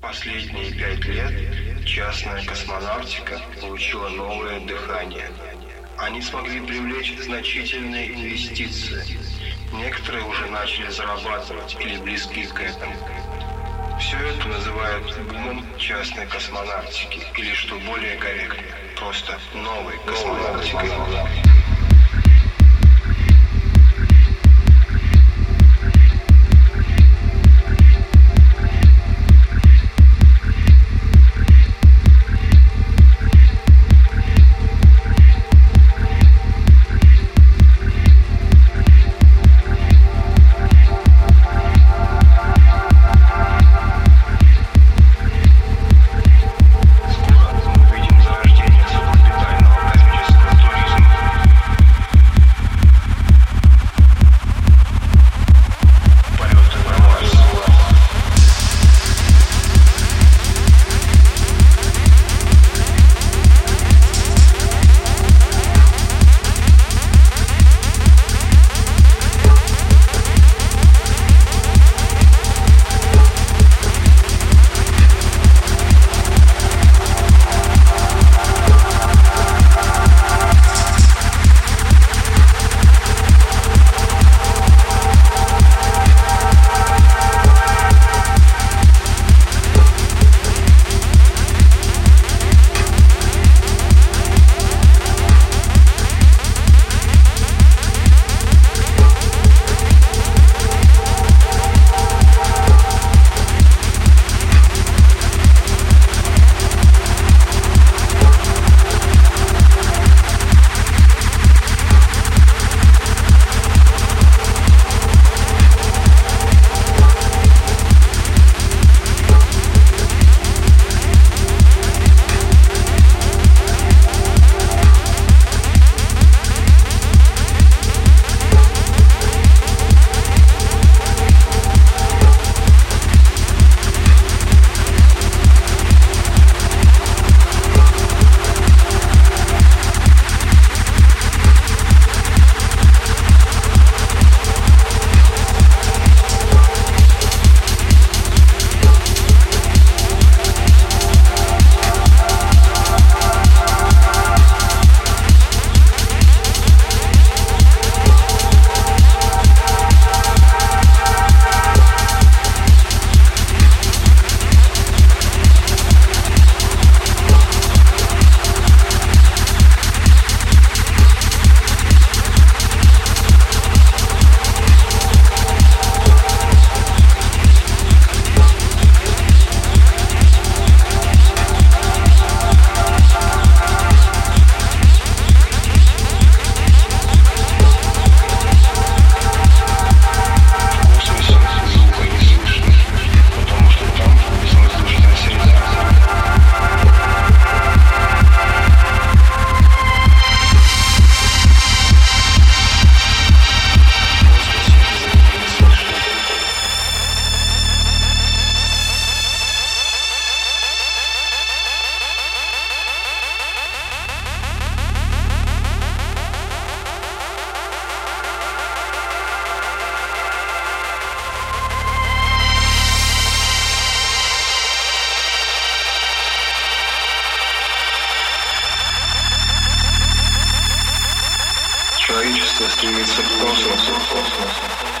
Последние пять лет частная космонавтика получила новое дыхание. Они смогли привлечь значительные инвестиции. Некоторые уже начали зарабатывать или близки к этому. Все это называют бумом частной космонавтики, или, что более корректно, просто новой космонавтикой. Человечество стремится к космосу.